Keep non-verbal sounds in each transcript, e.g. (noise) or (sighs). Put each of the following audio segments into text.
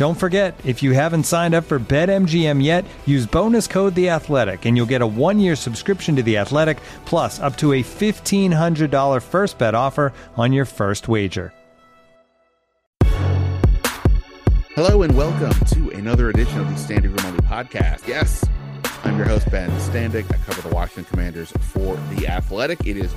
Don't forget, if you haven't signed up for BetMGM yet, use bonus code The Athletic, and you'll get a one-year subscription to The Athletic, plus up to a fifteen hundred dollar first bet offer on your first wager. Hello and welcome to another edition of the Standing Room Only podcast. Yes, I'm your host Ben Standig. I cover the Washington Commanders for The Athletic. It is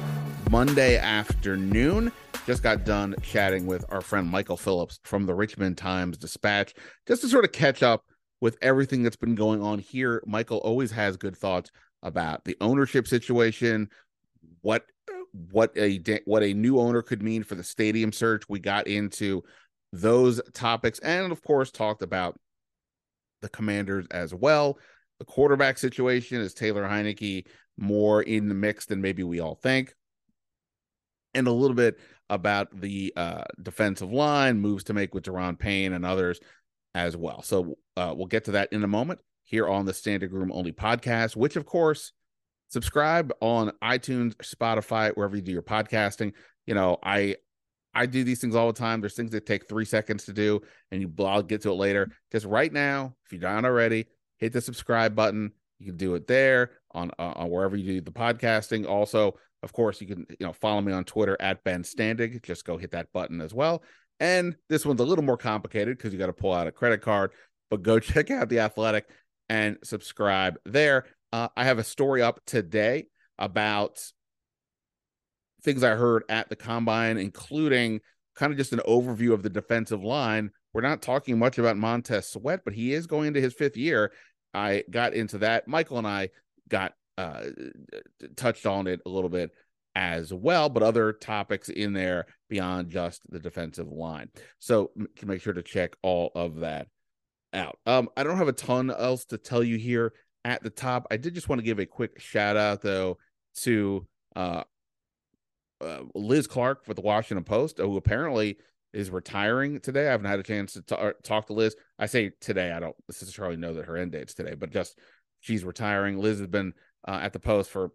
Monday afternoon. Just got done chatting with our friend Michael Phillips from the Richmond Times Dispatch just to sort of catch up with everything that's been going on here. Michael always has good thoughts about the ownership situation, what what a what a new owner could mean for the stadium search. We got into those topics and of course talked about the commanders as well. The quarterback situation is Taylor Heinicke more in the mix than maybe we all think. And a little bit about the uh, defensive line, moves to make with Daron Payne and others as well. So uh, we'll get to that in a moment here on the Standing Room Only podcast, which of course, subscribe on iTunes, Spotify, wherever you do your podcasting. You know, I I do these things all the time. There's things that take three seconds to do, and you I'll get to it later. Just right now, if you're not already, hit the subscribe button. You can do it there on uh, on wherever you do the podcasting. Also, of course, you can you know follow me on Twitter at Ben Standig. Just go hit that button as well. And this one's a little more complicated because you got to pull out a credit card, but go (laughs) check out the Athletic and subscribe there. Uh, I have a story up today about things I heard at the combine, including kind of just an overview of the defensive line. We're not talking much about Montez Sweat, but he is going into his fifth year. I got into that. Michael and I got uh, touched on it a little bit as well, but other topics in there beyond just the defensive line. So to make sure to check all of that out. Um, I don't have a ton else to tell you here at the top. I did just want to give a quick shout out though to uh, uh, Liz Clark for the Washington Post, who apparently is retiring today. I haven't had a chance to t- talk to Liz. I say today. I don't necessarily know that her end date's today, but just she's retiring. Liz has been uh, at the post for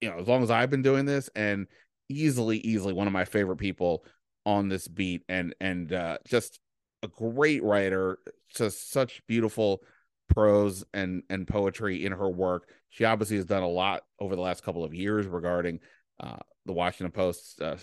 you know as long as I've been doing this, and easily, easily one of my favorite people on this beat, and and uh, just a great writer, just such beautiful prose and and poetry in her work. She obviously has done a lot over the last couple of years regarding uh, the Washington Post's uh,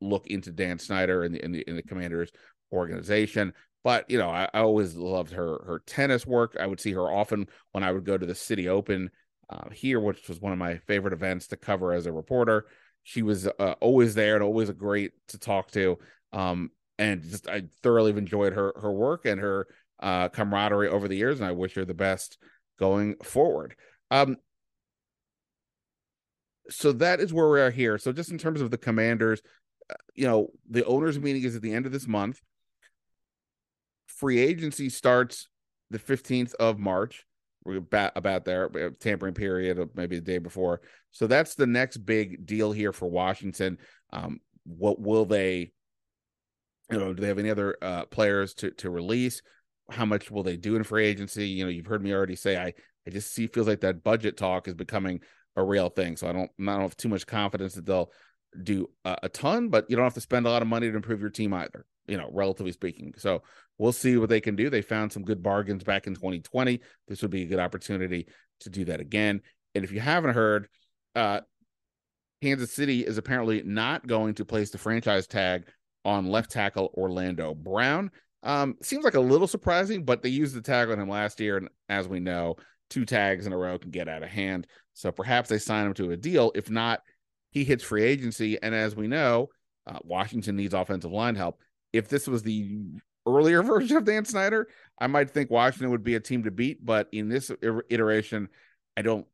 look into Dan Snyder and the in the, the Commanders organization. But you know, I, I, always loved her her tennis work. I would see her often when I would go to the City Open uh, here, which was one of my favorite events to cover as a reporter. She was uh, always there and always a great to talk to. Um, and just I thoroughly enjoyed her her work and her uh, camaraderie over the years, and I wish her the best going forward. Um, so that is where we are here. So just in terms of the commanders, uh, you know, the owners meeting is at the end of this month. Free agency starts the 15th of March about, about tampering period maybe the day before. So that's the next big deal here for washington. Um, what will they you know do they have any other uh, players to to release? How much will they do in free agency? You know you've heard me already say i i just see feels like that budget talk is becoming a real thing. So i don't i don't have too much confidence that they'll do a, a ton but you don't have to spend a lot of money to improve your team either you know, relatively speaking. So we'll see what they can do. They found some good bargains back in 2020. This would be a good opportunity to do that again. And if you haven't heard, uh, Kansas City is apparently not going to place the franchise tag on left tackle Orlando Brown. Um, seems like a little surprising, but they used the tag on him last year, and as we know, two tags in a row can get out of hand. So perhaps they sign him to a deal. If not, he hits free agency, and as we know, uh, Washington needs offensive line help. If this was the earlier (laughs) version of Dan Snyder, I might think Washington would be a team to beat. But in this iteration, I don't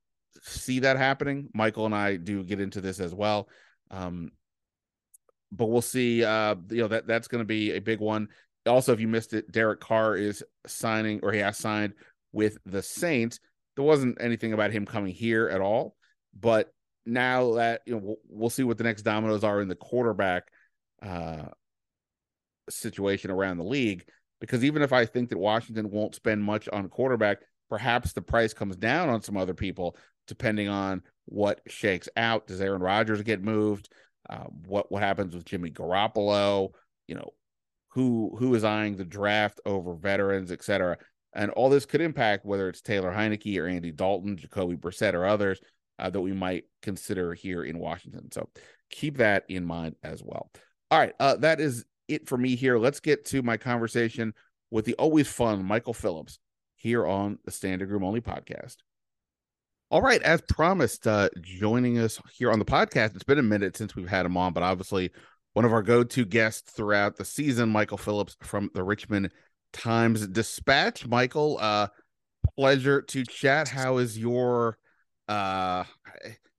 see that happening. Michael and I do get into this as well. Um, but we'll see. Uh, you know that that's going to be a big one. Also, if you missed it, Derek Carr is signing, or he has signed with the Saints. There wasn't anything about him coming here at all, but now that you know, we'll, see what the next dominoes are in the quarterback uh, situation around the league. Because even if I think that Washington won't spend much on quarterback, perhaps the price comes down on some other people, depending on what shakes out. Does Aaron Rodgers get moved? Uh, what what happens with Jimmy Garoppolo? You know, who who is eyeing the draft over veterans, et cetera. And all this could impact whether it's Taylor Heinicke or Andy Dalton, Jacoby Brissett, or others uh, that we might consider here in Washington. So keep that in mind as well. All right, uh, that is it for me here. Let's get to my conversation with the always fun Michael Phillips here on the Standing Room Only podcast. All right, as promised, uh, joining us here on the podcast. It's been a minute since we've had him on, but obviously one of our go-to guests throughout the season, Michael Phillips from the Richmond Times Dispatch. Michael, uh, pleasure to chat. How is your uh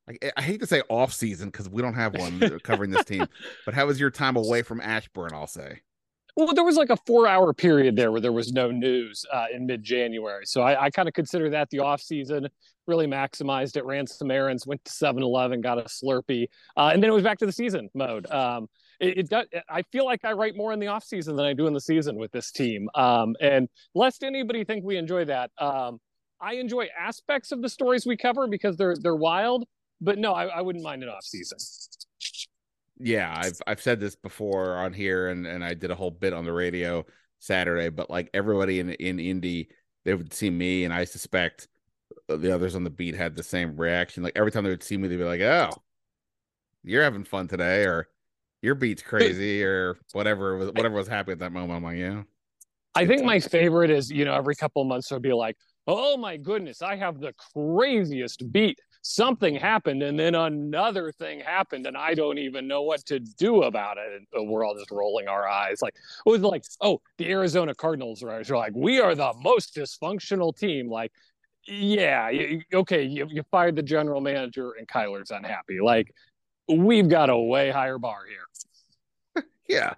I, I hate to say off season because we don't have one (laughs) covering this team, but how was your time away from Ashburn? I'll say. Well, there was like a four hour period there where there was no news uh, in mid January. So I, I kind of consider that the off season, really maximized it, ran some errands, went to 7 Eleven, got a Slurpee, uh, and then it was back to the season mode. Um, it, it does, I feel like I write more in the off season than I do in the season with this team. Um, and lest anybody think we enjoy that, um, I enjoy aspects of the stories we cover because they're they're wild. But no, I, I wouldn't mind an off season. Yeah, I've I've said this before on here, and and I did a whole bit on the radio Saturday. But like everybody in in Indy, they would see me, and I suspect the others on the beat had the same reaction. Like every time they would see me, they'd be like, "Oh, you're having fun today," or "Your beat's crazy," or whatever was whatever was happening at that moment. I'm like, "Yeah." I think my favorite is you know every couple of months there'll be like, oh my goodness, I have the craziest beat. Something happened, and then another thing happened, and I don't even know what to do about it. And we're all just rolling our eyes. Like, it was like, oh, the Arizona Cardinals are like, we are the most dysfunctional team. Like, yeah, okay, you, you fired the general manager, and Kyler's unhappy. Like, we've got a way higher bar here. (laughs) yeah,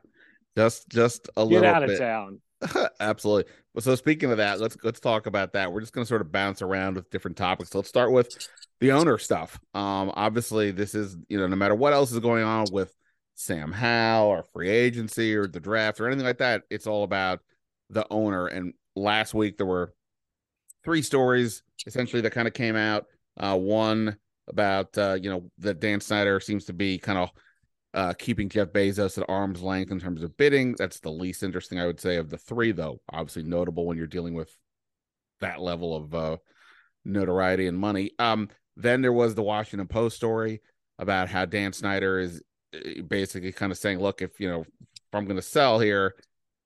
just just a little bit. Get little out of bit. town. (laughs) Absolutely. So speaking of that, let's let's talk about that. We're just going to sort of bounce around with different topics. Let's start with the owner stuff. Um, obviously, this is you know no matter what else is going on with Sam Howell or free agency or the draft or anything like that, it's all about the owner. And last week there were three stories essentially that kind of came out. Uh, one about uh, you know that Dan Snyder seems to be kind of uh, keeping Jeff Bezos at arm's length in terms of bidding. That's the least interesting, I would say, of the three, though. Obviously, notable when you're dealing with that level of uh, notoriety and money. Um, then there was the Washington Post story about how Dan Snyder is uh, basically kind of saying, "Look, if you know, if I'm going to sell here,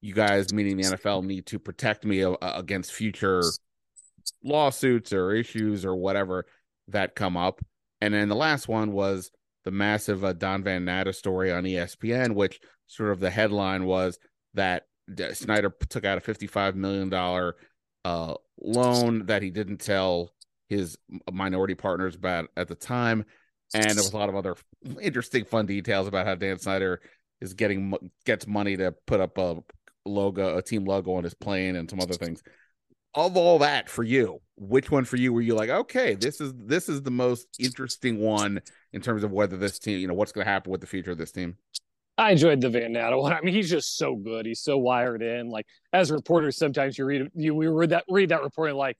you guys, meaning the NFL, need to protect me uh, against future lawsuits or issues or whatever that come up." And then the last one was the massive uh, Don Van Natta story on ESPN, which sort of the headline was that Snyder took out a $55 million uh, loan that he didn't tell his minority partners about at the time. And there was a lot of other interesting, fun details about how Dan Snyder is getting gets money to put up a logo, a team logo on his plane, and some other things of all that for you, which one for you were you like, okay, this is this is the most interesting one in terms of whether this team, you know, what's going to happen with the future of this team? I enjoyed the Van Natta one. I mean, he's just so good. He's so wired in. Like as reporters, sometimes you read you we read that read that report and like,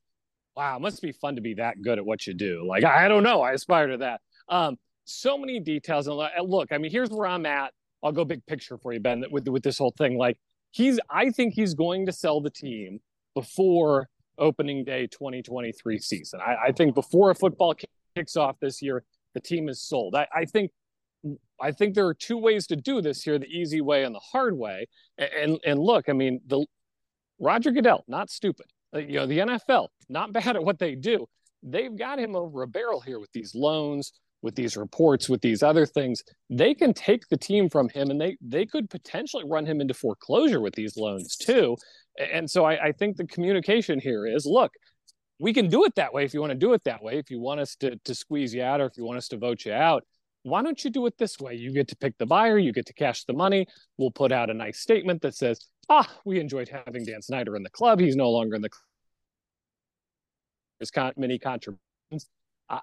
wow, must be fun to be that good at what you do. Like I, I don't know, I aspire to that. Um, so many details and look, I mean, here's where I'm at. I'll go big picture for you, Ben, with with this whole thing. Like he's, I think he's going to sell the team before opening day 2023 season. I, I think before a football kicks off this year, the team is sold. I, I, think I think there are two ways to do this here: the easy way and the hard way. And and look, I mean, the Roger Goodell, not stupid. Uh, you know, the NFL, not (laughs) bad at what they do. They've got him over a barrel here with these loans, with these reports, with these other things. They can take the team from him and they they could potentially run him into foreclosure with these loans too. And so I, I think the communication here is look, we can do it that way if you want to do it that way. If you want us to, to squeeze you out or if you want us to vote you out, why don't you do it this way? You get to pick the buyer, you get to cash the money. We'll put out a nice statement that says, ah, we enjoyed having Dan Snyder in the club. He's no longer in the club. There's con- many contributions. I,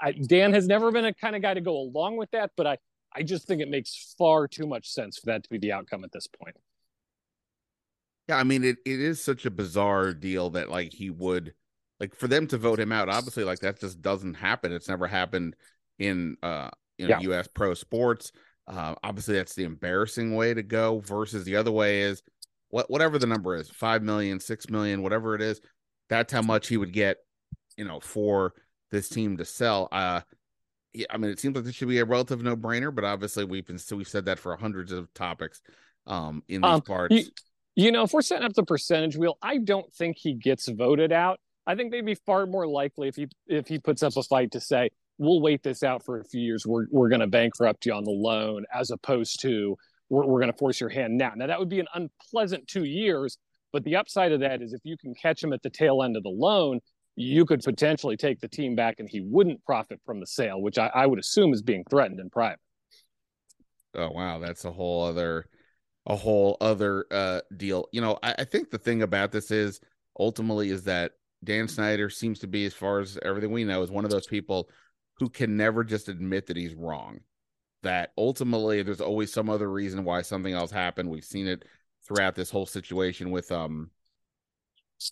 I, Dan has never been a kind of guy to go along with that, but I, I just think it makes far too much sense for that to be the outcome at this point. Yeah, I mean, it, it is such a bizarre deal that like he would like for them to vote him out. Obviously, like that just doesn't happen. It's never happened in uh you know, yeah. US pro sports. Uh, obviously, that's the embarrassing way to go. Versus the other way is what whatever the number is, five million, six million, whatever it is. That's how much he would get, you know, for this team to sell. Uh, yeah, I mean, it seems like this should be a relative no brainer, but obviously we've been so we've said that for hundreds of topics um in these um, parts. You, you know, if we're setting up the percentage wheel, I don't think he gets voted out. I think they'd be far more likely if he if he puts up a fight to say, we'll wait this out for a few years. We're we're going to bankrupt you on the loan, as opposed to we're, we're going to force your hand now. Now that would be an unpleasant two years, but the upside of that is if you can catch him at the tail end of the loan, you could potentially take the team back, and he wouldn't profit from the sale, which I, I would assume is being threatened in private. Oh wow, that's a whole other a whole other uh deal. You know, I, I think the thing about this is ultimately is that Dan Snyder seems to be, as far as everything we know, is one of those people who can never just admit that he's wrong. That ultimately there's always some other reason why something else happened. We've seen it throughout this whole situation with um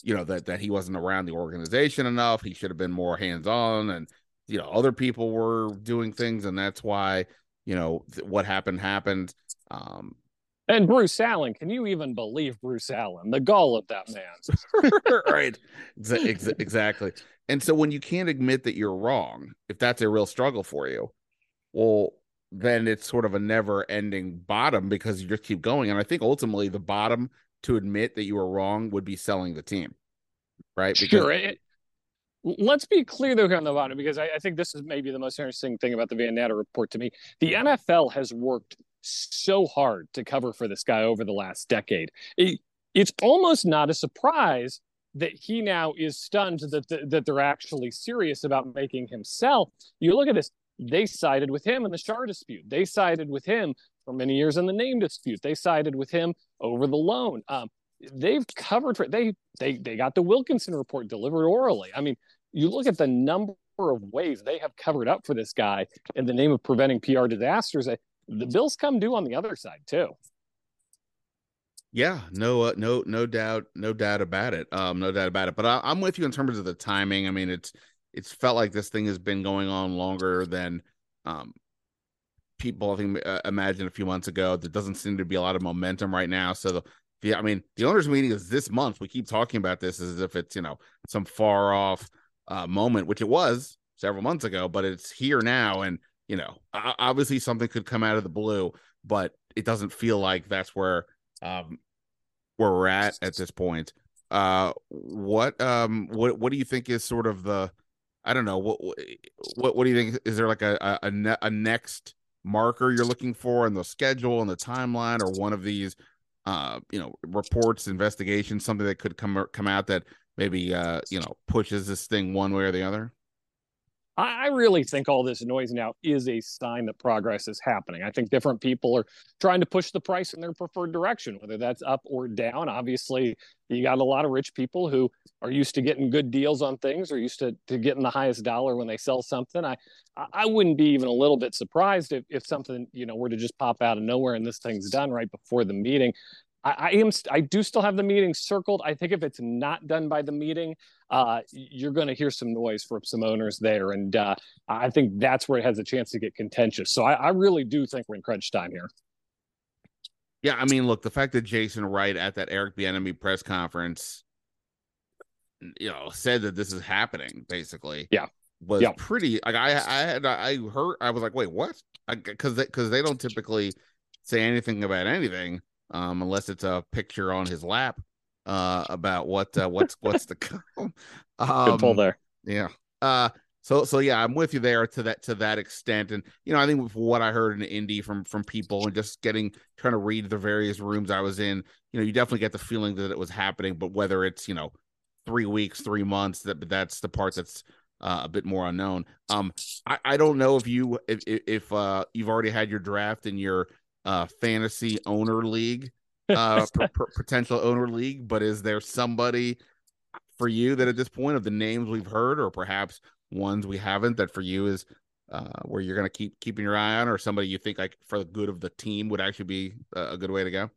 you know that that he wasn't around the organization enough. He should have been more hands-on and you know other people were doing things and that's why you know th- what happened happened um and Bruce Allen, can you even believe Bruce Allen? The gall of that man. (laughs) right. exactly. And so when you can't admit that you're wrong, if that's a real struggle for you, well, then it's sort of a never ending bottom because you just keep going. And I think ultimately the bottom to admit that you were wrong would be selling the team. Right. Because sure. It, let's be clear though here on the bottom because I, I, think this is maybe the most interesting thing about the Van Natta report to me. The NFL has worked so hard to cover for this guy over the last decade. It, it's almost not a surprise that he now is stunned that, that they're actually serious about making him sell. You look at this, they sided with him in the Schar dispute. They sided with him for many years in the name dispute. They sided with him over the loan. Um, they've covered for they they they got the Wilkinson report delivered orally. I mean, you look at the number of ways they have covered up for this guy in the name of preventing PR disasters the bills come due on the other side too. Yeah, no, uh, no, no doubt, no doubt about it. Um, no doubt about it. But I, I'm with you in terms of the timing. I mean, it's it's felt like this thing has been going on longer than um people I think uh, imagined a few months ago. There doesn't seem to be a lot of momentum right now. So the, the I mean, the owners' meeting is this month. We keep talking about this as if it's you know some far off uh, moment, which it was several months ago, but it's here now, and you know, obviously something could come out of the blue, but it doesn't feel like that's where um where we're at at this point. Uh, what um what what do you think is sort of the I don't know what what what do you think is there like a a, a, next marker you're looking for in the schedule and the timeline or one of these uh you know reports investigations something that could come come out that maybe uh you know pushes this thing one way or the other I really think all this noise now is a sign that progress is happening. I think different people are trying to push the price in their preferred direction, whether that's up or down. Obviously, you got a lot of rich people who are used to getting good deals on things or used to, to getting the highest dollar when they sell something. I I wouldn't be even a little bit surprised if, if something, you know, were to just pop out of nowhere and this thing's done right before the meeting. I, I am I do still have the meeting circled. I think if it's not done by the meeting, uh, you're going to hear some noise from some owners there, and uh, I think that's where it has a chance to get contentious. So I, I really do think we're in crunch time here. Yeah, I mean, look, the fact that Jason Wright at that Eric Bieniemy press conference, you know, said that this is happening, basically, yeah, was yeah. pretty. Like I, I had, I heard, I was like, wait, what? Because because they, they don't typically say anything about anything um, unless it's a picture on his lap. Uh, about what uh, what's what's to come. (laughs) Um, Good pull there. Yeah. Uh, so so yeah, I'm with you there to that to that extent, and you know I think with what I heard in Indy from from people and just getting trying to read the various rooms I was in, you know, you definitely get the feeling that it was happening, but whether it's you know three weeks, three months, that that's the part that's uh, a bit more unknown. Um, I, I don't know if you if if uh, you've already had your draft in your uh, fantasy owner league, uh, (laughs) p- p- potential owner league, but is there somebody for you that at this point of the names we've heard, or perhaps ones we haven't that for you is uh, where you're going to keep keeping your eye on, or somebody you think like for the good of the team would actually be a, a good way to go?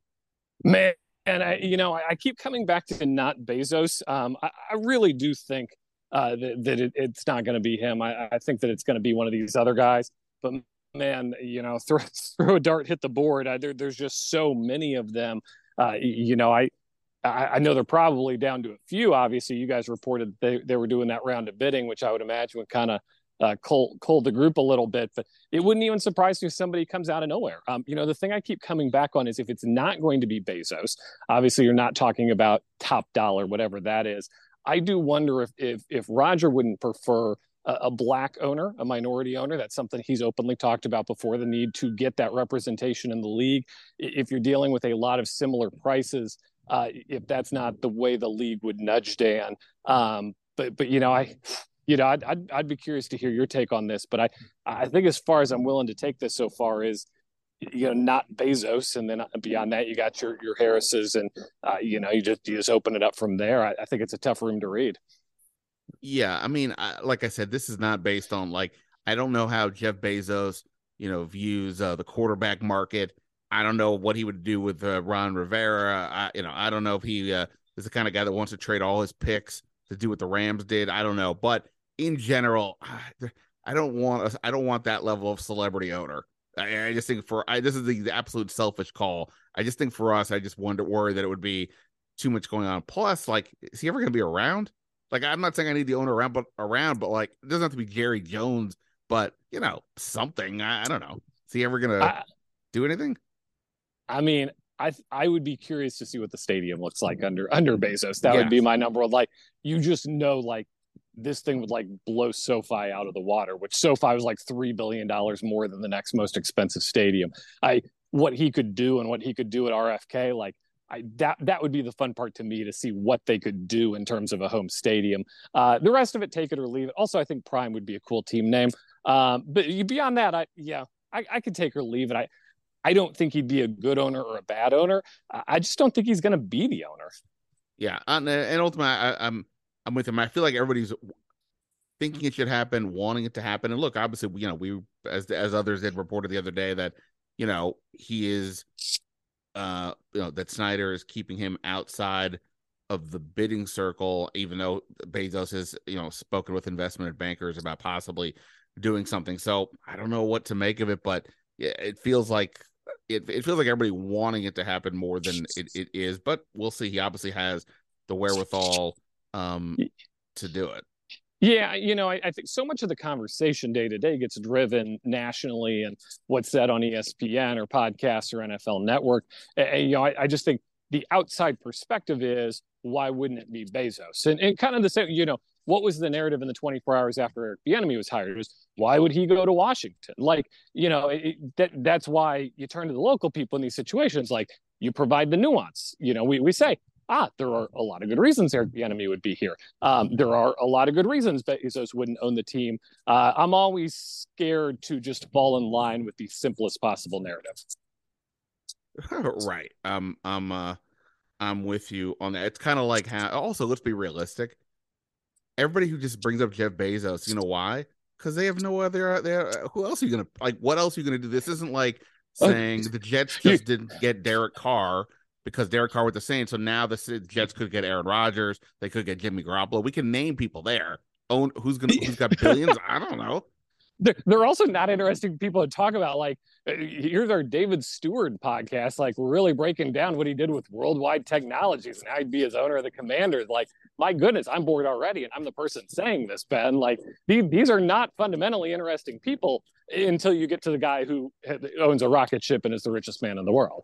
Man, and I, you know, I, keep coming back to not Bezos. Um, I, I really do think uh, that, that it, it's not going to be him. I, I think that it's going to be one of these other guys. But man, you know, (laughs) throw throw a dart, hit the board. I, there, there's just so many of them. Uh, you know, I I, I, know they're probably down to a few. Obviously, you guys reported they, they were doing that round of bidding, which I would imagine would kind of uh, cold, cold the group a little bit. But it wouldn't even surprise me if somebody comes out of nowhere. Um, you know, the thing I keep coming back on is if it's not going to be Bezos, obviously you're not talking about top dollar, whatever that is. I do wonder if if, if Roger wouldn't prefer a, a black owner, a minority owner. That's something he's openly talked about before. The need to get that representation in the league. If you're dealing with a lot of similar prices uh, if that's not the way the league would nudge Dan. Um, but but you know I. You know, I'd, I'd, I'd be curious to hear your take on this, but I I think as far as I'm willing to take this so far is you know not Bezos, and then beyond that you got your your Harrises, and uh, you know you just you just open it up from there. I, I think it's a tough room to read. Yeah, I mean, I, like I said, this is not based on like I don't know how Jeff Bezos you know views uh, the quarterback market. I don't know what he would do with uh, Ron Rivera. I, you know, I don't know if he uh, is the kind of guy that wants to trade all his picks to do what the Rams did. I don't know, but in general, (sighs) I don't want I don't want that level of celebrity owner. I, I just think for I this is the, the, absolute selfish call. I just think for us, I just wonder worry that it would be too much going on. Plus, like, is he ever going to be around? Like, I'm not saying I need the owner around, but around, but like, it doesn't have to be Jerry Jones, but you know, something. I, I don't know. Is he ever going to do anything? I mean, I I would be curious to see what the stadium looks like under under Bezos. That would be my number one. Like you just know, like this thing would like blow SoFi out of the water, which SoFi was like three billion dollars more than the next most expensive stadium. I what he could do and what he could do at RFK, like I, that that would be the fun part to me to see what they could do in terms of a home stadium. Uh, the rest of it, take it or leave it. Also, I think Prime would be a cool team name. Um, but beyond that, I yeah, I, I could take or leave it. I I don't think he'd be a good owner or a bad owner. I just don't think he's going to be the owner. Yeah, and, and ultimately, I, I'm I'm with him. I feel like everybody's thinking it should happen, wanting it to happen. And look, obviously, you know, we as as others had reported the other day that you know he is, uh, you know, that Snyder is keeping him outside of the bidding circle, even though Bezos has you know spoken with investment bankers about possibly doing something. So I don't know what to make of it, but yeah, it feels like it, it feels like everybody wanting it to happen more than it, it is, but we'll see. He obviously has the wherewithal um, to do it. Yeah, you know, I, I, think so much of the conversation day to day gets driven nationally and what's said on ESPN or podcasts or NFL Network. And, you know, I, I, just think the outside perspective is why wouldn't it be Bezos? And, and kind of the same, you know, what was the narrative in the 24 hours after Eric Bieniemy was hired? It was why would he go to Washington? Like, you know, it, that that's why you turn to the local people in these situations. Like, you provide the nuance. You know, we we say, ah, there are a lot of good reasons Eric Bieniemy would be here. Um, there are a lot of good reasons Bezos wouldn't own the team. Uh, I'm always scared to just fall in line with the simplest possible narrative. (laughs) right. Um, I'm uh, I'm with you on that. It's kind of like how. Also, let's be realistic everybody who just brings up Jeff Bezos, you know why? Because they have no other. There, who else are you gonna like? What else are you gonna do? This isn't like saying the Jets just didn't get Derek Carr because Derek Carr with the Saints. So now the Jets could get Aaron Rodgers. They could get Jimmy Garoppolo. We can name people there. Own who's gonna who's got (laughs) billions? I don't know they're, they're also not interesting people to talk about. Like, uh, here's our David Stewart podcast, like really breaking down what he did with worldwide technologies and how he'd be as owner of the Commanders. Like, my goodness, I'm bored already, and I'm the person saying this, Ben. Like, these, these are not fundamentally interesting people until you get to the guy who owns a rocket ship and is the richest man in the world.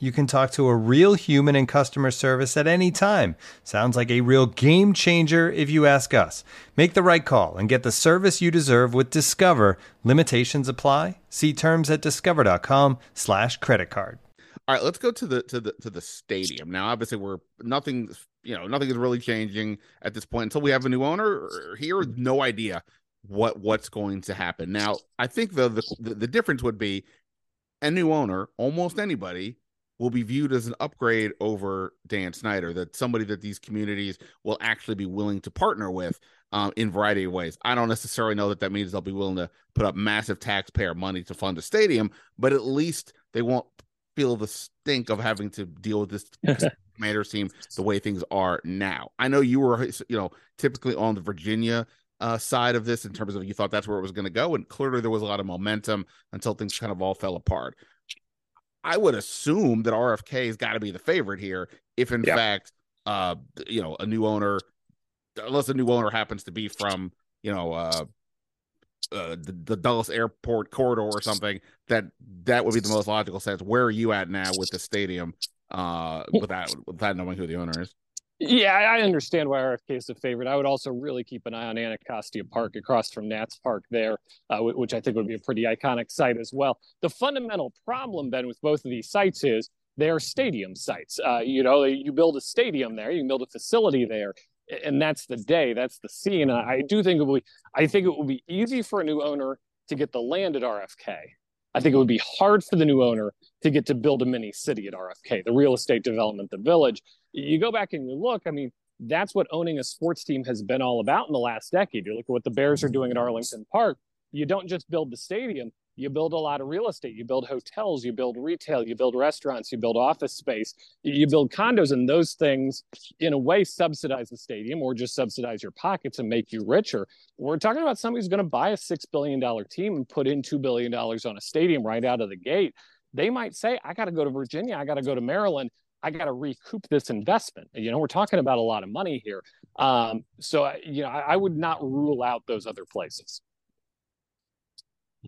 You can talk to a real human in customer service at any time. Sounds like a real game changer if you ask us. Make the right call and get the service you deserve with Discover. Limitations apply. See terms at discover.com/slash credit card. All right, let's go to the to the to the stadium. Now, obviously, we're nothing, you know, nothing is really changing at this point until we have a new owner here. No idea what what's going to happen. Now, I think the the the difference would be a new owner, almost anybody will be viewed as an upgrade over Dan Snyder, that somebody that these communities will actually be willing to partner with um, in variety of ways. I don't necessarily know that that means they'll be willing to put up massive taxpayer money to fund a stadium, but at least they won't feel the stink of having to deal with this (laughs) Commanders team the way things are now. I know you were, you know, typically on the Virginia uh, side of this in terms of you thought that's where it was going to go, and clearly there was a lot of momentum until things kind of all fell apart. I would assume that RFK has got to be the favorite here, if in fact, uh, you know, a new owner, unless a new owner happens to be from, you know, uh, uh, the, the Dulles Airport corridor or something, that that would be the most logical sense. Where are you at now with the stadium? Uh, without without knowing who the owner is. Yeah, I understand why RFK is the favorite. I would also really keep an eye on Anacostia Park across from Nats Park there, uh, which I think would be a pretty iconic site as well. The fundamental problem, Ben, with both of these sites is they are stadium sites. Uh, you know, you build a stadium there, you build a facility there, and that's the day, that's the scene. I do think it will be, I think it will be easy for a new owner to get the land at RFK. I think it would be hard for the new owner to get to build a mini city at RFK, the real estate development, the village. You go back and you look, I mean, that's what owning a sports team has been all about in the last decade. You look at what the Bears are doing at Arlington Park. You don't just build the stadium, you build a lot of real estate. You build hotels, you build retail, you build restaurants, you build office space, you build condos, and those things, in a way, subsidize the stadium or just subsidize your pockets and make you richer. We're talking about somebody who's going to buy a $6 billion team and put in $2 billion on a stadium right out of the gate. They might say, I got to go to Virginia, I got to go to Maryland. I got to recoup this investment. You know, we're talking about a lot of money here. Um, so, you know, I, I would not rule out those other places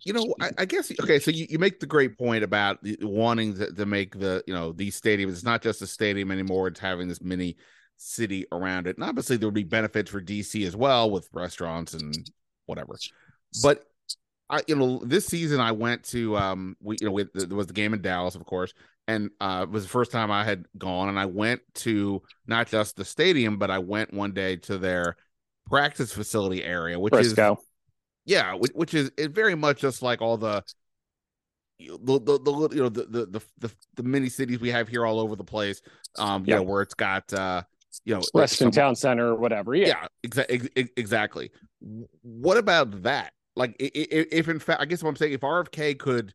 you know, I, I, guess okay. So you, you make the great point about wanting to, to, make the you know these stadiums. It's not just a stadium anymore; it's having this mini city around it. And obviously, there would be benefits for DC as well with restaurants and whatever. But I, you know, this season I went to um, we you know we, there was the game in Dallas, of course, and uh, it was the first time I had gone, and I went to not just the stadium, but I went one day to their practice facility area, which Frisco. is yeah, which, which is it very much just like all the the, the, the you know the, the the the mini cities we have here all over the place um you know where it's got uh you know Reston some, Town Center or whatever yeah. Yeah exa- exactly. What about that? Like if, if in fact I guess what I'm saying if RFK could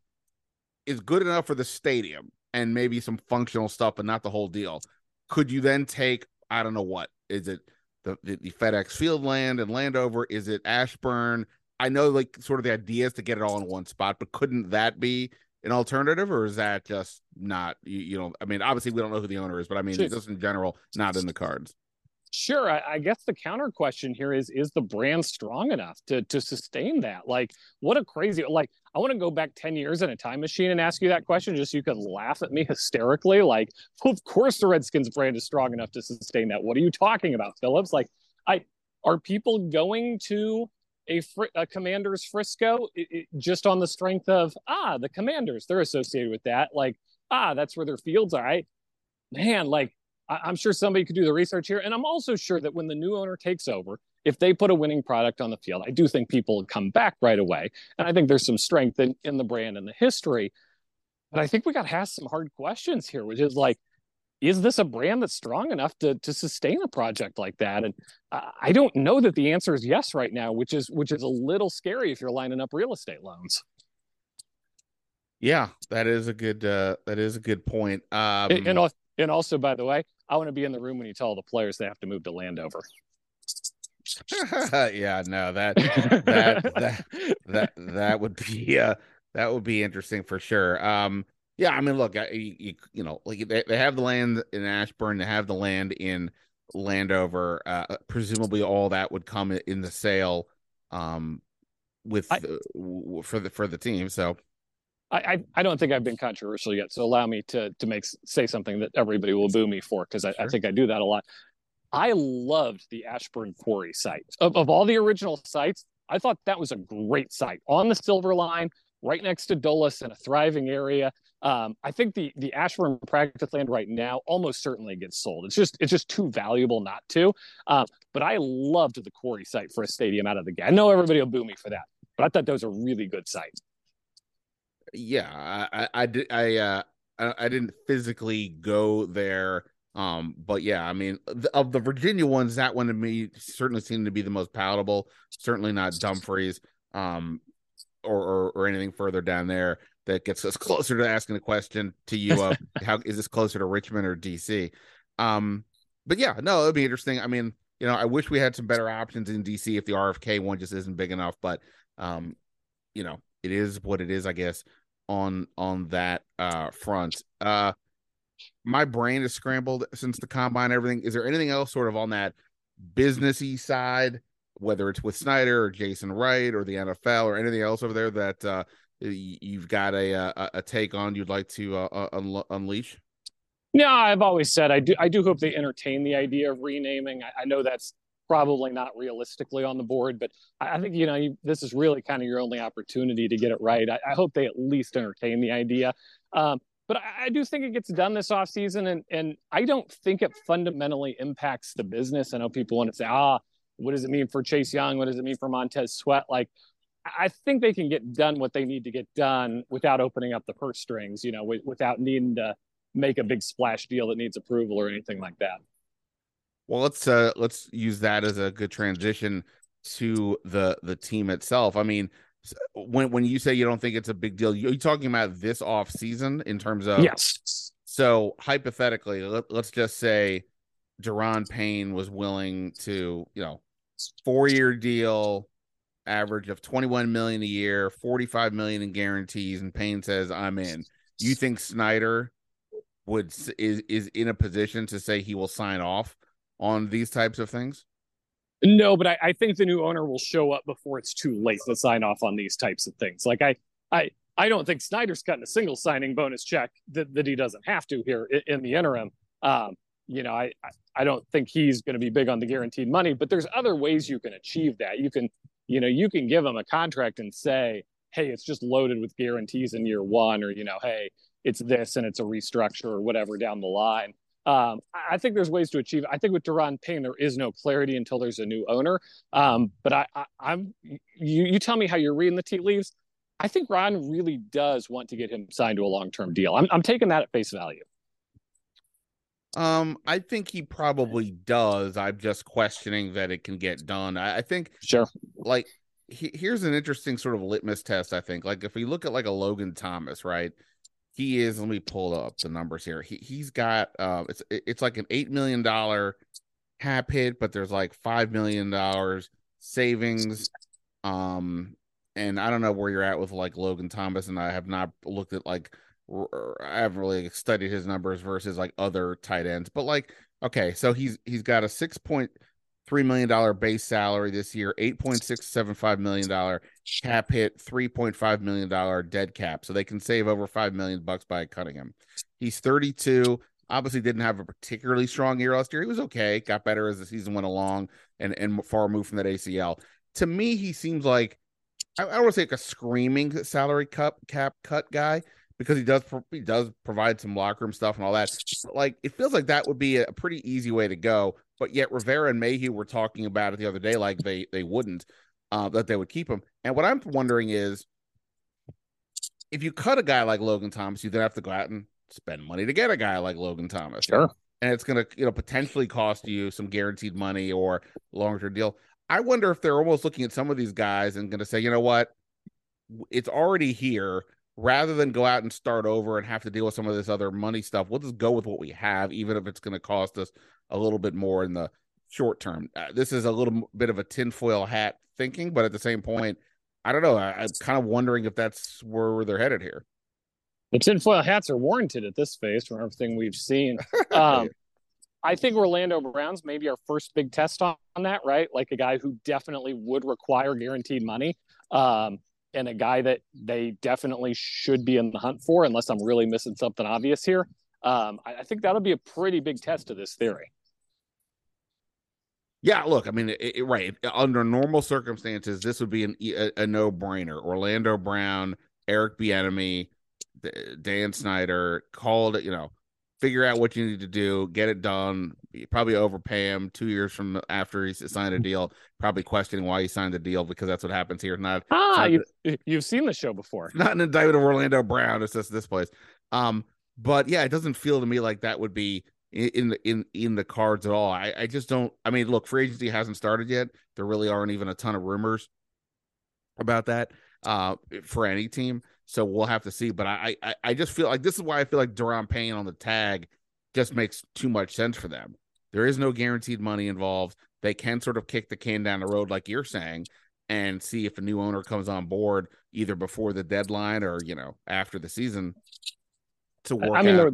is good enough for the stadium and maybe some functional stuff but not the whole deal could you then take I don't know what is it the, the, the FedEx Field land and Landover is it Ashburn I know like sort of the idea is to get it all in one spot, but couldn't that be an alternative, or is that just not you, you know? I mean, obviously we don't know who the owner is, but I mean, sure. just in general, not in the cards. Sure. I, I, guess the counter question here is: Is the brand strong enough to to sustain that? Like, what a crazy! Like, I want to go back ten years in a time machine and ask you that question, just so you could laugh at me hysterically. Like, well, of course the Redskins brand is strong enough to sustain that. What are you talking about, Phillips? Like, I are people going to a, fr- a commander's Frisco it, it, just on the strength of ah the commanders they're associated with that like ah that's where their fields are I man like I, I'm sure somebody could do the research here and I'm also sure that when the new owner takes over if they put a winning product on the field I do think people would come back right away and I think there's some strength in, in the brand and the history but I think we got to ask some hard questions here which is like is this a brand that's strong enough to to sustain a project like that? And I don't know that the answer is yes right now, which is which is a little scary if you're lining up real estate loans. Yeah, that is a good uh, that is a good point. Um, and, and and also, by the way, I want to be in the room when you tell the players they have to move to Landover. (laughs) yeah, no, that that (laughs) that that that would be uh that would be interesting for sure. Um, Yeah, I mean, look, you, you, you know, like they, they have the land in Ashburn, they have the land in Landover. Uh, presumably, all that would come in the sale, um, with I, uh, for the for the team. So, I, I don't think I've been controversial yet. So allow me to to make say something that everybody will boo me for because I, sure. I think I do that a lot. I loved the Ashburn Quarry site of, of all the original sites. I thought that was a great site on the Silver Line, right next to Dulles in a thriving area. Um, I think the the Ashburn practice land right now almost certainly gets sold. It's just it's just too valuable not to. Um, but I loved the quarry site for a stadium out of the gate. I know everybody will boo me for that, but I thought that was a really good site. Yeah, I I, I did I uh I, I didn't physically go there. Um, but yeah, I mean, the, of the Virginia ones, that one to me certainly seemed to be the most palatable. Certainly not Dumfries. Um, or, or, or anything further down there that gets us (laughs) closer to asking the question to you of (laughs) how is this closer to Richmond or DC? Um, but yeah, no, it'd be interesting. I mean, you know, I wish we had some better options in DC if the RFK one just isn't big enough, but um, you know, it is what it is, I guess, on on that uh front. Uh my brain is scrambled since the combine everything. Is there anything else sort of on that businessy side whether it's with Snyder or Jason Wright or the NFL or anything else over there that uh, you've got a, a, a take on you'd like to uh, un- unleash? Yeah, I've always said I do. I do hope they entertain the idea of renaming. I, I know that's probably not realistically on the board, but I, think you know you, this is really kind of your only opportunity to get it right. I, I hope they at least entertain the idea. Um, but I, I, do think it gets done this offseason, and and I don't think it fundamentally impacts the business. I know people want to say, ah, what does it mean for Chase Young? What does it mean for Montez Sweat? Like, I think they can get done what they need to get done without opening up the purse strings, you know, w- without needing to make a big splash deal that needs approval or anything like that. Well, let's uh let's use that as a good transition to the the team itself. I mean, when when you say you don't think it's a big deal, you're talking about this off season in terms of yes. So hypothetically, let, let's just say Daron Payne was willing to, you know, four year deal, average of 21 million a year, 45 million in guarantees, and Payne says, I'm in. You think Snyder would is is in a position to say he will sign off on these types of things? No, but I, I think the new owner will show up before it's too late to sign off on these types of things. Like I I I don't think Snyder's cutting a single signing bonus check that, that he doesn't have to here in, in the interim. Um, you know, I I don't think he's going to be big on the guaranteed money, but there's other ways you can achieve that. You can, you know, you can give him a contract and say, hey, it's just loaded with guarantees in year one, or you know, hey, it's this and it's a restructure or whatever down the line. Um, I think there's ways to achieve. I think with Daron Payne, there is no clarity until there's a new owner. Um, but I, I, am you. You tell me how you're reading the tea leaves. I think Ron really does want to get him signed to a long term deal. I'm, I'm taking that at face value. Um, I think he probably does. I'm just questioning that it can get done. I, I think sure. Like he, here's an interesting sort of litmus test. I think like if we look at like a Logan Thomas, right? He is. Let me pull up the numbers here. He he's got uh, it's it's like an eight million dollar cap hit, but there's like five million dollars savings. Um, and I don't know where you're at with like Logan Thomas, and I have not looked at like I haven't really studied his numbers versus like other tight ends, but like okay, so he's he's got a six point three million dollar base salary this year, eight point six seven five million dollar cap hit, three point five million dollar dead cap, so they can save over five million bucks by cutting him. He's thirty two. Obviously, didn't have a particularly strong year last year. He was okay, got better as the season went along, and and far removed from that ACL. To me, he seems like I, don't want to say like a screaming salary cut cap cut guy, because he does he does provide some locker room stuff and all that. Like it feels like that would be a pretty easy way to go. But yet Rivera and Mayhew were talking about it the other day, like they they wouldn't, uh, that they would keep him. And what I'm wondering is, if you cut a guy like Logan Thomas, you then have to go out and spend money to get a guy like Logan Thomas. Sure. And it's gonna you know potentially cost you some guaranteed money or longer term deal. I wonder if they're almost looking at some of these guys and going to say, you know what, it's already here rather than go out and start over and have to deal with some of this other money stuff, we'll just go with what we have, even if it's going to cost us a little bit more in the short term. Uh, this is a little bit of a tinfoil hat thinking, but at the same point, I don't know. I, am kind of wondering if that's where they're headed here. The tinfoil hats are warranted at this phase from everything we've seen. (laughs) Um, I think Orlando Browns maybe our first big test on, on, that, right? Like a guy who definitely would require guaranteed money, um, and a guy that they definitely should be in the hunt for, unless I'm really missing something obvious here. Um, I, I think that'll be a pretty big test of this theory. Yeah, look, I mean, it, it, right under normal circumstances, this would be an, a, a no brainer. Orlando Brown, Eric Bieniemy, Dan Snyder called it. You know, figure out what you need to do, get it done. probably overpay him two years from after he signed a deal. Probably questioning why he signed the deal because that's what happens here. Not ah, you've, you've seen the show before. (laughs) Not an indictment of Orlando Brown. It's just this place. Um, but yeah, it doesn't feel to me like that would be in the in in the cards at all. I, I just don't. I mean, look, free agency hasn't started yet. There really aren't even a ton of rumors about that uh, for any team. So we'll have to see. But I, I I just feel like this is why I feel like Daron Payne on the tag just makes too much sense for them. There is no guaranteed money involved. They can sort of kick the can down the road, like you're saying, and see if a new owner comes on board either before the deadline or you know after the season to work. I mean, out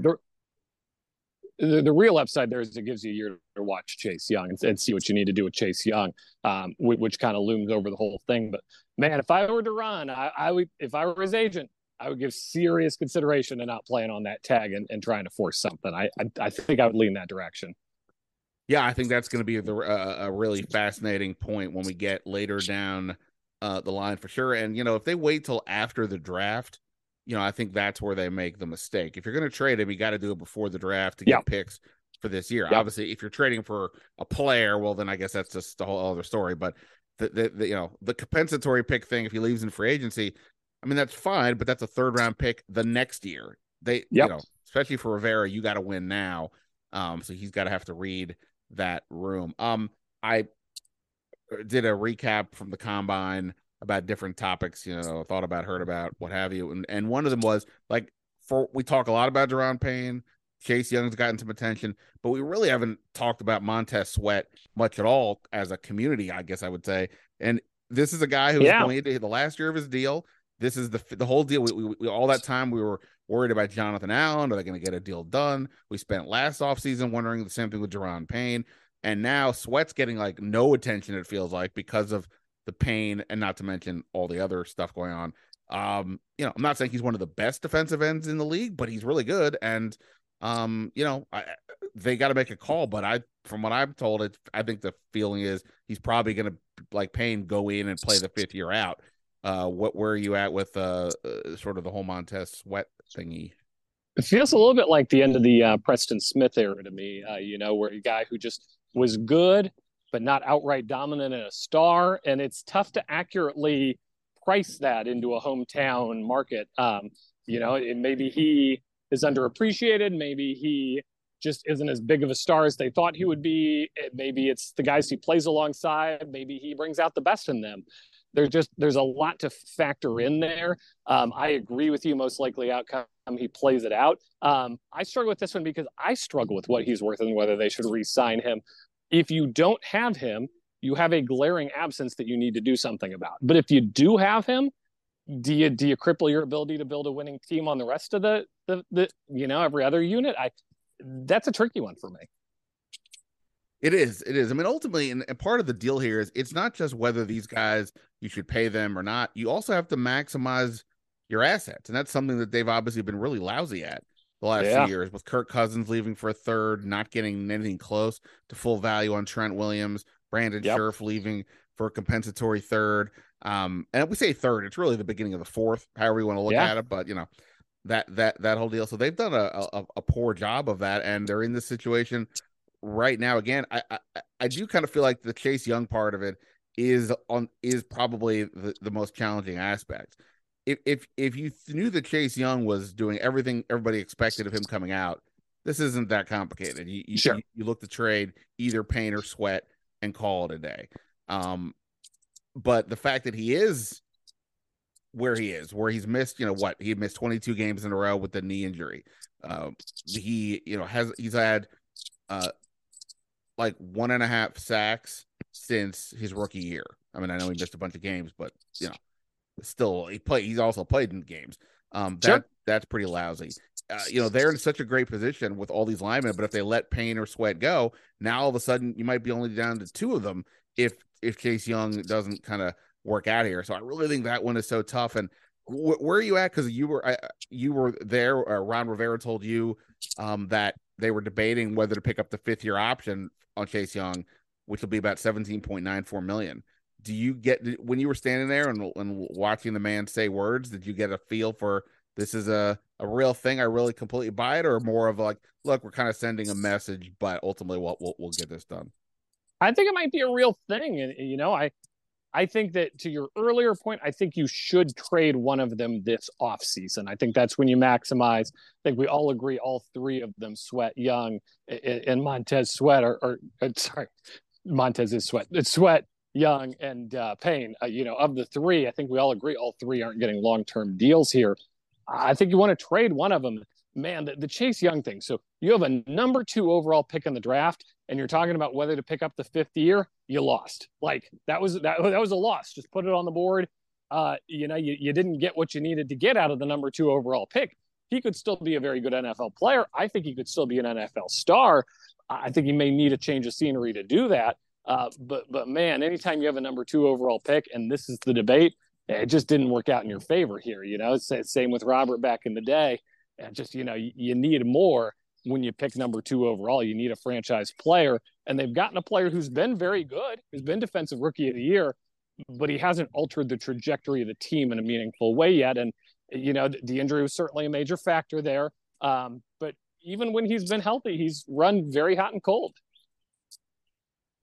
the, the real upside there is it gives you a year to watch Chase Young and, and see what you need to do with Chase Young, um, which, which kind of looms over the whole thing. But man, if I were to run, I, I, would, if I were his agent, I would give serious consideration to not playing on that tag and, and trying to force something. I, I, I think I would lean that direction. Yeah, I think that's going to be the, uh, a really fascinating point when we get later down uh, the line for sure. And you know, if they wait till after the draft you know, I think that's where they make the mistake. If you're going to trade him, you got to do it before the draft to get yep. picks for this year. Yep. Obviously, if you're trading for a player, well, then I guess that's just a whole other story. But the, the, the you know the compensatory pick thing, if he leaves in free agency, I mean that's fine, but that's a third round pick the next year. They, yep. you know, especially for Rivera, you got to win now. Um, so he's got to have to read that room. Um, I did a recap from the combine about different topics, you know, thought about, heard about, what have you. And and one of them was like for we talk a lot about Daron Payne, Chase Young's gotten some attention, but we really haven't talked about Montez Sweat much at all as a community, I guess I would say. And this is a guy who's yeah. going into the last year of his deal. This is the the whole deal. We, we, we, all that time we were worried about Jonathan Allen. Are they going to get a deal done? We spent last offseason wondering the same thing with Daron Payne. And now Sweat's getting like no attention, it feels like, because of the Payne, and not to mention all the other stuff going on. Um, you know, I'm not saying he's one of the best defensive ends in the league, but he's really good. And um, you know, I, they got to make a call. But I, from what I'm told, it I think the feeling is he's probably going to like Payne go in and play the fifth year out. Uh, what where are you at with uh, uh sort of the whole Montez Sweat thingy? It feels a little bit like the end of the uh, Preston Smith era to me. Uh, you know, where a guy who just was good but not outright dominant and a star. And it's tough to accurately price that into a hometown market. Um, you know, it, maybe he is underappreciated. Maybe he just isn't as big of a star as they thought he would be. Maybe it's the guys he plays alongside. Maybe he brings out the best in them. There's just there's a lot to factor in there. Um, I agree with you. Most likely outcome he plays it out. Um, I struggle with this one because I struggle with what he's worth and whether they should re-sign him. If you don't have him, you have a glaring absence that you need to do something about. But if you do have him, do you do you cripple your ability to build a winning team on the rest of the the, the you know every other unit? I that's a tricky one for me. It is. It is. I mean, ultimately, and, and, part of the deal here is it's not just whether these guys you should pay them or not. You also have to maximize your assets, and that's something that they've obviously been really lousy at the last yeah. few years with Kirk Cousins leaving for a third, not getting anything close to full value on Trent Williams, Brandon yep. Scherff leaving for a compensatory third. Um, and we say third, it's really the beginning of the fourth, however you want to look yeah. at it. But you know, that that that whole deal. So they've done a, a, a poor job of that, and they're in this situation right now. Again, I, I I do kind of feel like the Chase Young part of it is on is probably the, the most challenging aspect if if if you knew that Chase Young was doing everything everybody expected of him coming out, this isn't that complicated. You you, sure. you, you look to trade either Payne or Sweat and call it a day. Um, but the fact that he is where he is, where he's missed, you know what, he missed 22 games in a row with the knee injury. Uh, he, you know, has he's had uh like one and a half sacks since his rookie year. I mean, I know he missed a bunch of games, but you know, still he play he's also played in games. Um that sure. that's pretty lousy. Uh, you know, they're in such a great position with all these linemen, but if they let Payne or Sweat go, now all of a sudden you might be only down to two of them if if Chase Young doesn't kind of work out here. So I really think that one is so tough. And wh- where are you at? Because you were you were there. Uh, Ron Rivera told you um, that they were debating whether to pick up the fifth year option on Chase Young, which will be about seventeen point nine four million. Do you get when you were standing there and, and watching the man say words? Did you get a feel for this is a a real thing? I really completely buy it, or more of like, look, we're kind of sending a message, but ultimately, we'll we'll, we'll get this done. I think it might be a real thing, and you know, I I think that to your earlier point, I think you should trade one of them this off season. I think that's when you maximize. I think we all agree all three of them, Sweat, Young, and Montez Sweat, or, or uh, sorry, Montez is Sweat. It's Sweat, Young, and uh, Payne. Uh, you know, of the three, I think we all agree all three aren't getting long term deals here. I think you want to trade one of them. Man, the, the Chase Young thing. So you have a number two overall pick in the draft and you're talking about whether to pick up the fifth year, you lost. Like that was that that was a loss. Just put it on the board. Uh, you know, you, you didn't get what you needed to get out of the number two overall pick. He could still be a very good NFL player. I think he could still be an NFL star. I think he may need a change of scenery to do that. Uh, but but man, anytime you have a number two overall pick, and this is the debate, it just didn't work out in your favor here. You know, same with Robert back in the day. And just you know, you, you need more when you pick number two overall. You need a franchise player, and they've gotten a player who's been very good, who's been defensive rookie of the year, but he hasn't altered the trajectory of the team in a meaningful way yet. And you know, the injury was certainly a major factor there. Um, but even when he's been healthy, he's run very hot and cold.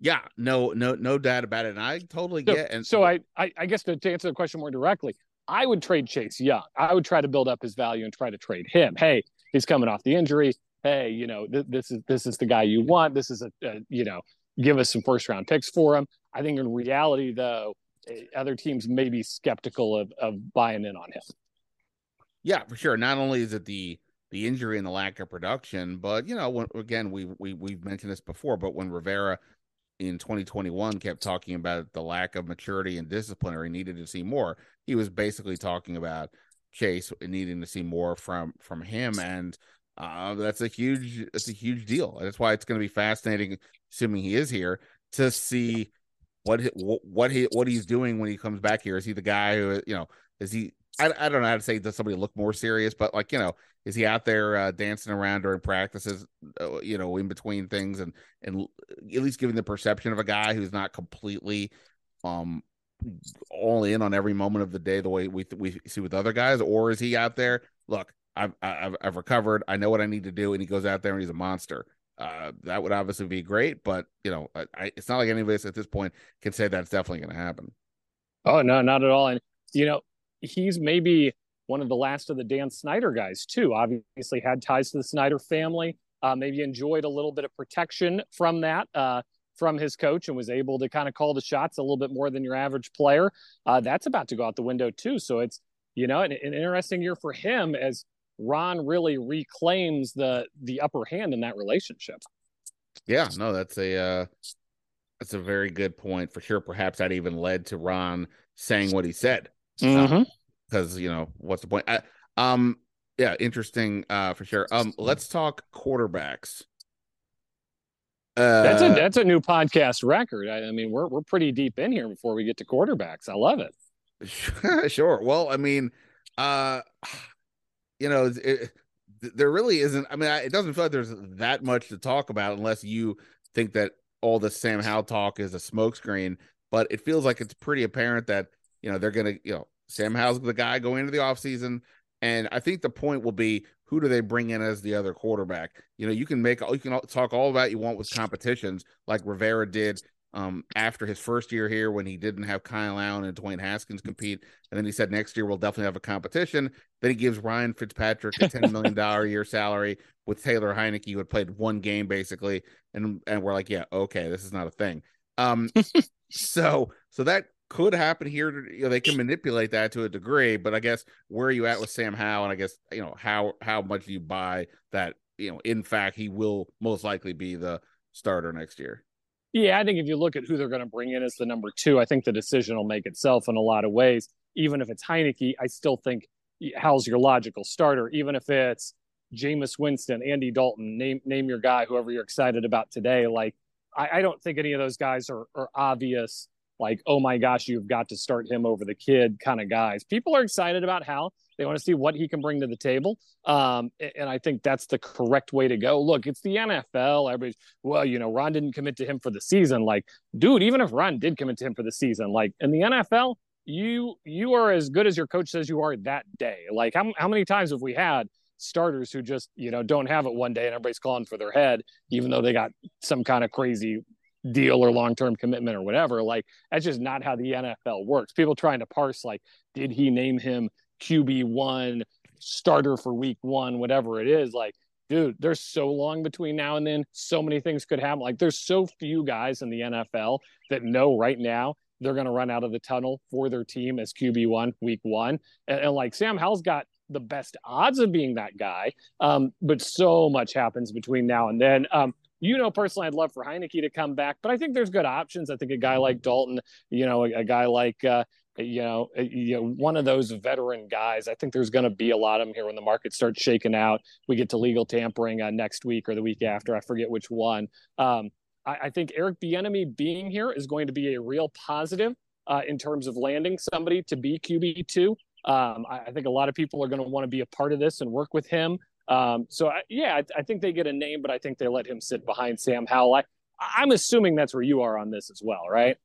Yeah, no, no, no doubt about it. And I totally so, get. And so I, I, I guess to, to answer the question more directly, I would trade Chase Young. I would try to build up his value and try to trade him. Hey, he's coming off the injury hey, you know, th- this is this is the guy you want. This is a, a, you know, give us some first round picks for him. I think in reality, though, eh, other teams may be skeptical of of buying in on him. Yeah, for sure. Not only is it the the injury and the lack of production, but you know, when, again, we we we've mentioned this before, but when Rivera in 2021 kept talking about the lack of maturity and discipline, or he needed to see more, he was basically talking about Chase needing to see more from from him and uh, that's a huge that's a huge deal. That's why it's going to be fascinating, assuming he is here, to see what what he what he's doing when he comes back here. Is he the guy who you know? Is he? I, I don't know how to say. Does somebody look more serious? But like you know, is he out there uh, dancing around during practices? Uh, you know, in between things, and and at least giving the perception of a guy who's not completely um all in on every moment of the day the way we we see with other guys, or is he out there? Look, I've, I've, I've recovered. I know what I need to do. And he goes out there and he's a monster. Uh, that would obviously be great, but you know, I, it's not like any of us at this point can say that's definitely going to happen. Oh no, not at all. And you know, he's maybe one of the last of the Dan Snyder guys too. Obviously, had ties to the Snyder family. Uh, maybe enjoyed a little bit of protection from that, uh, from his coach, and was able to kind of call the shots a little bit more than your average player. Uh, that's about to go out the window too. So it's you know an, an interesting year for him as Ron really reclaims the the upper hand in that relationship. Yeah, no, that's a uh that's a very good point for sure. Perhaps that even led to Ron saying what he said. Because mm-hmm. you know what's the point? I, um, yeah, interesting uh for sure. Um, let's talk quarterbacks. Uh, that's a that's a new podcast record. I, I mean, we're we're pretty deep in here before we get to quarterbacks. I love it. (laughs) sure. Well, I mean, uh you know, it, there really isn't. I mean, it doesn't feel like there's that much to talk about unless you think that all the Sam Howell talk is a smokescreen. But it feels like it's pretty apparent that you know they're gonna, you know, Sam Howell's the guy going into the offseason. And I think the point will be who do they bring in as the other quarterback? You know, you can make you can talk all about you want with competitions like Rivera did um, after his first year here when he didn't have Kyle Allen and Dwayne Haskins compete. And then he said next year we'll definitely have a competition. Then he gives Ryan Fitzpatrick a $10 million a year salary with Taylor Heinicke, who had played one game basically. And and we're like, yeah, okay, this is not a thing. Um, (laughs) so so that could happen here. You know, they can manipulate that to a degree, but I guess where are you at with Sam Howell? And I guess you know how how much do you buy that? You know, in fact, he will most likely be the starter next year. Yeah, I think if you look at who they're going to bring in as the number two, I think the decision will make itself in a lot of ways. Even if it's Heinicke, I still think Howell's your logical starter, even if it's Jameis Winston, Andy Dalton, name name your guy, whoever you're excited about today. Like, I, I don't think any of those guys are, are obvious. Like, oh my gosh, you've got to start him over the kid kind of guys. People are excited about Howell. They want to see what he can bring to the table. Um, and I think that's the correct way to go. Look, it's the NFL. Everybody's, well, you know, Ron didn't commit to him for the season. Like, dude, even if Ron did commit to him for the season, like in the NFL, you you are as good as your coach says you are that day. Like, how, how many times have we had starters who just you know don't have it one day and everybody's calling for their head even though they got some kind of crazy deal or long-term commitment or whatever like that's just not how the NFL works people trying to parse like did he name him QB1 starter for week 1 whatever it is like dude there's so long between now and then so many things could happen like there's so few guys in the NFL that know right now they're going to run out of the tunnel for their team as QB1 week 1 and, and like Sam Howell's got the best odds of being that guy. Um, but so much happens between now and then. Um, you know, personally, I'd love for Heinicke to come back, but I think there's good options. I think a guy like Dalton, you know, a, a guy like, uh, you know, you know, one of those veteran guys. I think there's going to be a lot of them here when the market starts shaking out. We get to legal tampering uh, next week or the week after. I forget which one. Um, I, I, think Eric Bieniemy being here is going to be a real positive uh, in terms of landing somebody to be QB two. Um, I, I, think a lot of people are going to want to be a part of this and work with him. Um, so I, yeah, I, I, think they get a name, but I think they let him sit behind Sam Howell. I, I'm assuming that's where you are on this as well, right?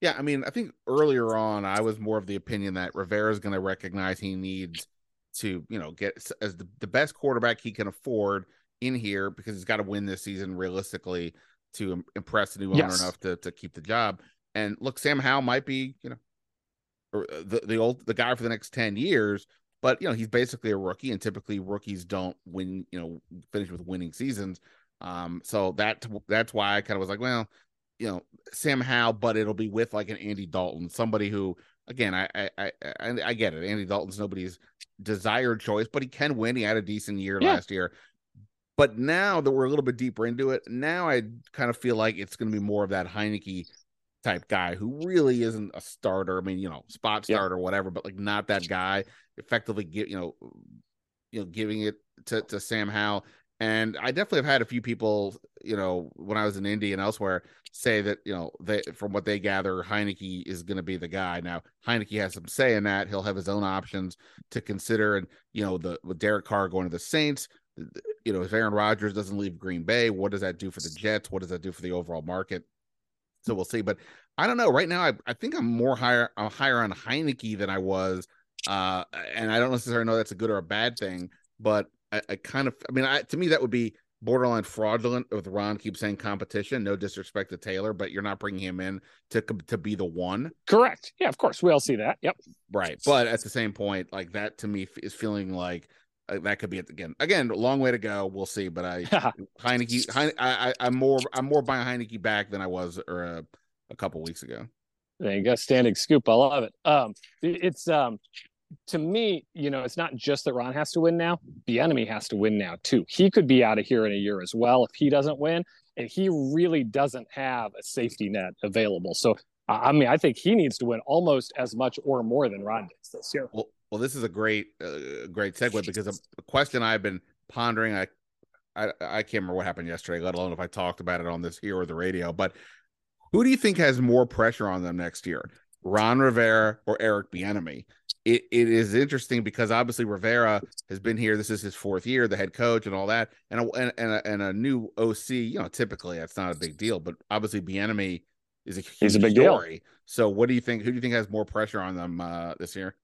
Yeah, I mean, I think earlier on I was more of the opinion that Rivera is going to recognize he needs to, you know, get as the, the best quarterback he can afford in here because he's got to win this season realistically to impress the new owner yes. enough to to keep the job. And look, Sam Howell might be, you know, uh, the the old the guy for the next 10 years but you know he's basically a rookie and typically rookies don't win you know finish with winning seasons um so that that's why i kind of was like well you know sam Howell, but it'll be with like an andy dalton somebody who again i i i, I get it andy dalton's nobody's desired choice but he can win he had a decent year yeah. last year but now that we're a little bit deeper into it now i kind of feel like it's going to be more of that Heinicke type guy who really isn't a starter. I mean, you know, spot starter, whatever, but like not that guy. Effectively, get you know, you know, giving it to to Sam Howell. And I definitely have had a few people, you know, when I was in Indy and elsewhere, say that you know they from what they gather, Heinicke is going to be the guy. Now Heinicke has some say in that. He'll have his own options to consider, and you know, the with Derek Carr going to the Saints, you know, if Aaron Rodgers doesn't leave Green Bay, what does that do for the Jets? What does that do for the overall market? So we'll see. But I don't know. Right now, I, I think I'm more higher I'm higher on Heinicke than I was. Uh, and I don't necessarily know that's a good or a bad thing, but I, I kind of I mean, I, to me that would be borderline fraudulent with Ron keeps saying competition. No disrespect to Taylor, but you're not bringing him in to to be the one. Correct. Yeah, of course we all see that. Yep. Right, but at the same point, like that to me is feeling like uh, that could be it again. Again, long way to go. We'll see. But I (laughs) Heinicke, Heine, I, I, am more I'm more buying Heinicke back than I was or a, a couple weeks ago. There you go, standing scoop. I love it. Um, it's um, to me, you know, it's not just that Ron has to win now. Bieniemy has to win now too. He could be out of here in a year as well if he doesn't win, and he really doesn't have a safety net available. So I mean, I think he needs to win almost as much or more than Ron does this year. Well, well, this is a great, uh, great segue because a question I've been pondering. I, I, I can't remember what happened yesterday, let alone if I talked about it on this here or the radio. But who do you think has more pressure on them next year, Ron Rivera or Eric Bieniemy? It, it is interesting because obviously Rivera has been here. This is his fourth year, the head coach, and all that, and a, and, and a, and a new OC. You know, typically that's not a big deal, but obviously Bieniemy is a he's a big story. deal. So, what do you think? Who do you think has more pressure on them uh, this year?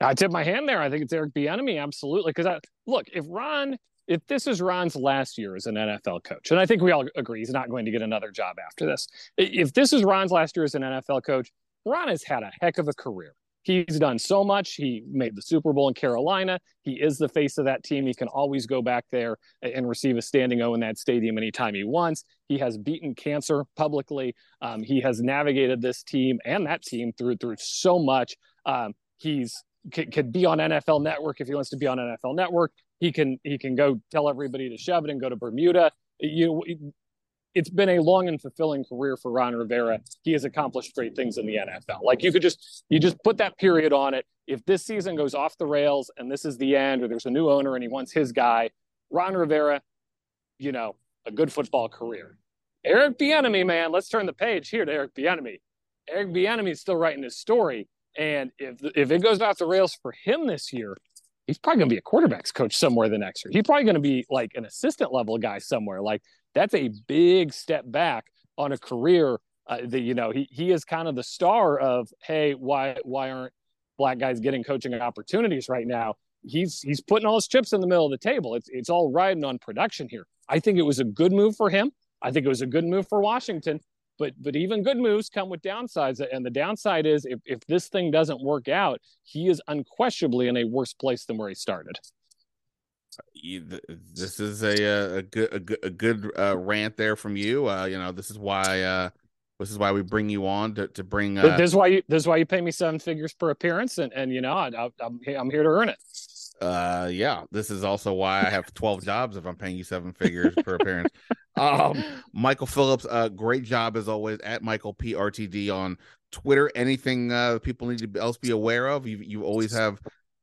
I tip my hand there. I think it's Eric Bieniemy, absolutely. Because I look, if Ron, if this is Ron's last year as an NFL coach, and I think we all agree he's not going to get another job after this. If this is Ron's last year as an NFL coach, Ron has had a heck of a career. He's done so much. He made the Super Bowl in Carolina. He is the face of that team. He can always go back there and receive a standing O in that stadium anytime he wants. He has beaten cancer publicly. Um, he has navigated this team and that team through through so much. Um, he's could, could be on NFL Network if he wants to be on NFL Network. He can he can go tell everybody to shove it and go to Bermuda. You it's been a long and fulfilling career for Ron Rivera. He has accomplished great things in the NFL. Like you could just you just put that period on it. If this season goes off the rails and this is the end, or there's a new owner and he wants his guy, Ron Rivera, you know, a good football career. Eric Bieniemy, man, let's turn the page here to Eric Bieniemy. Eric Bieniemy is still writing his story, and if if it goes off the rails for him this year, he's probably going to be a quarterbacks coach somewhere the next year. He's probably going to be like an assistant level guy somewhere. Like that's a big step back on a career uh, that you know he he is kind of the star of hey why why aren't black guys getting coaching opportunities right now? He's he's putting all his chips in the middle of the table. It's it's all riding on production here. I think it was a good move for him. I think it was a good move for Washington. But but even good moves come with downsides, and the downside is if if this thing doesn't work out, he is unquestionably in a worse place than where he started this is a a good a good, a good uh, rant there from you. Uh, you know, this is why uh, this is why we bring you on to to bring. Uh, this is why you this is why you pay me seven figures per appearance, and and you know I, I, I'm I'm here to earn it. Uh, yeah, this is also why I have twelve jobs if I'm paying you seven figures per appearance. Um, (laughs) Michael Phillips, uh, great job as always at Michael PRTD on Twitter. Anything uh people need to else be aware of? You you always have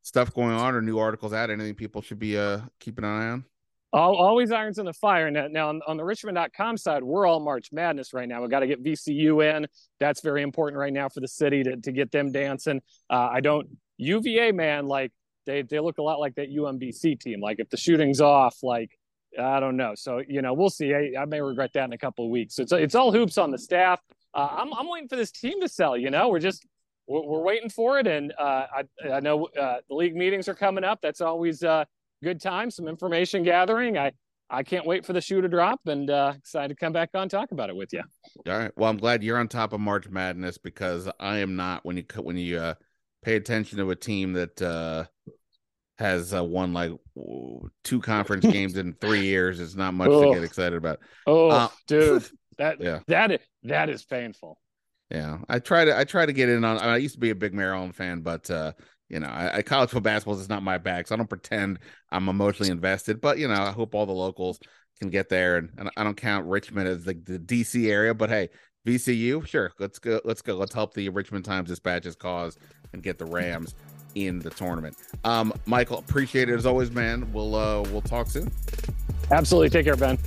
stuff going on or new articles out? Anything people should be uh keeping an eye on? All, always irons in the fire. Now, now on, on the Richmond.com side, we're all March Madness right now. We got to get VCU in. That's very important right now for the city to, to get them dancing. Uh, I don't UVA man like they they look a lot like that UMBC team. Like if the shooting's off, like I don't know. So you know we'll see. I, I may regret that in a couple of weeks. So It's it's all hoops on the staff. Uh, I'm I'm waiting for this team to sell. You know we're just we're, we're waiting for it. And uh, I, I know uh, the league meetings are coming up. That's always a uh, good time, some information gathering. I, I can't wait for the shoe to drop and uh, excited to come back on talk about it with you. All right. Well, I'm glad you're on top of March Madness because I am not. When you when you uh, pay attention to a team that uh, has uh, won like two conference (laughs) games in three years, it's not much oh. to get excited about. Oh, uh, dude, (laughs) that yeah. that that is painful. Yeah, I try to I try to get in on. I used to be a big Maryland fan, but uh, you know, I, I college football basketball is not my bag, so I don't pretend I'm emotionally invested. But you know, I hope all the locals can get there, and, and I don't count Richmond as the, the DC area, but hey, VCU, sure, let's go, let's go, let's help the Richmond Times Dispatch's cause and get the Rams in the tournament. Um, Michael, appreciate it as always, man. We'll uh, we'll talk soon. Absolutely, take care, Ben.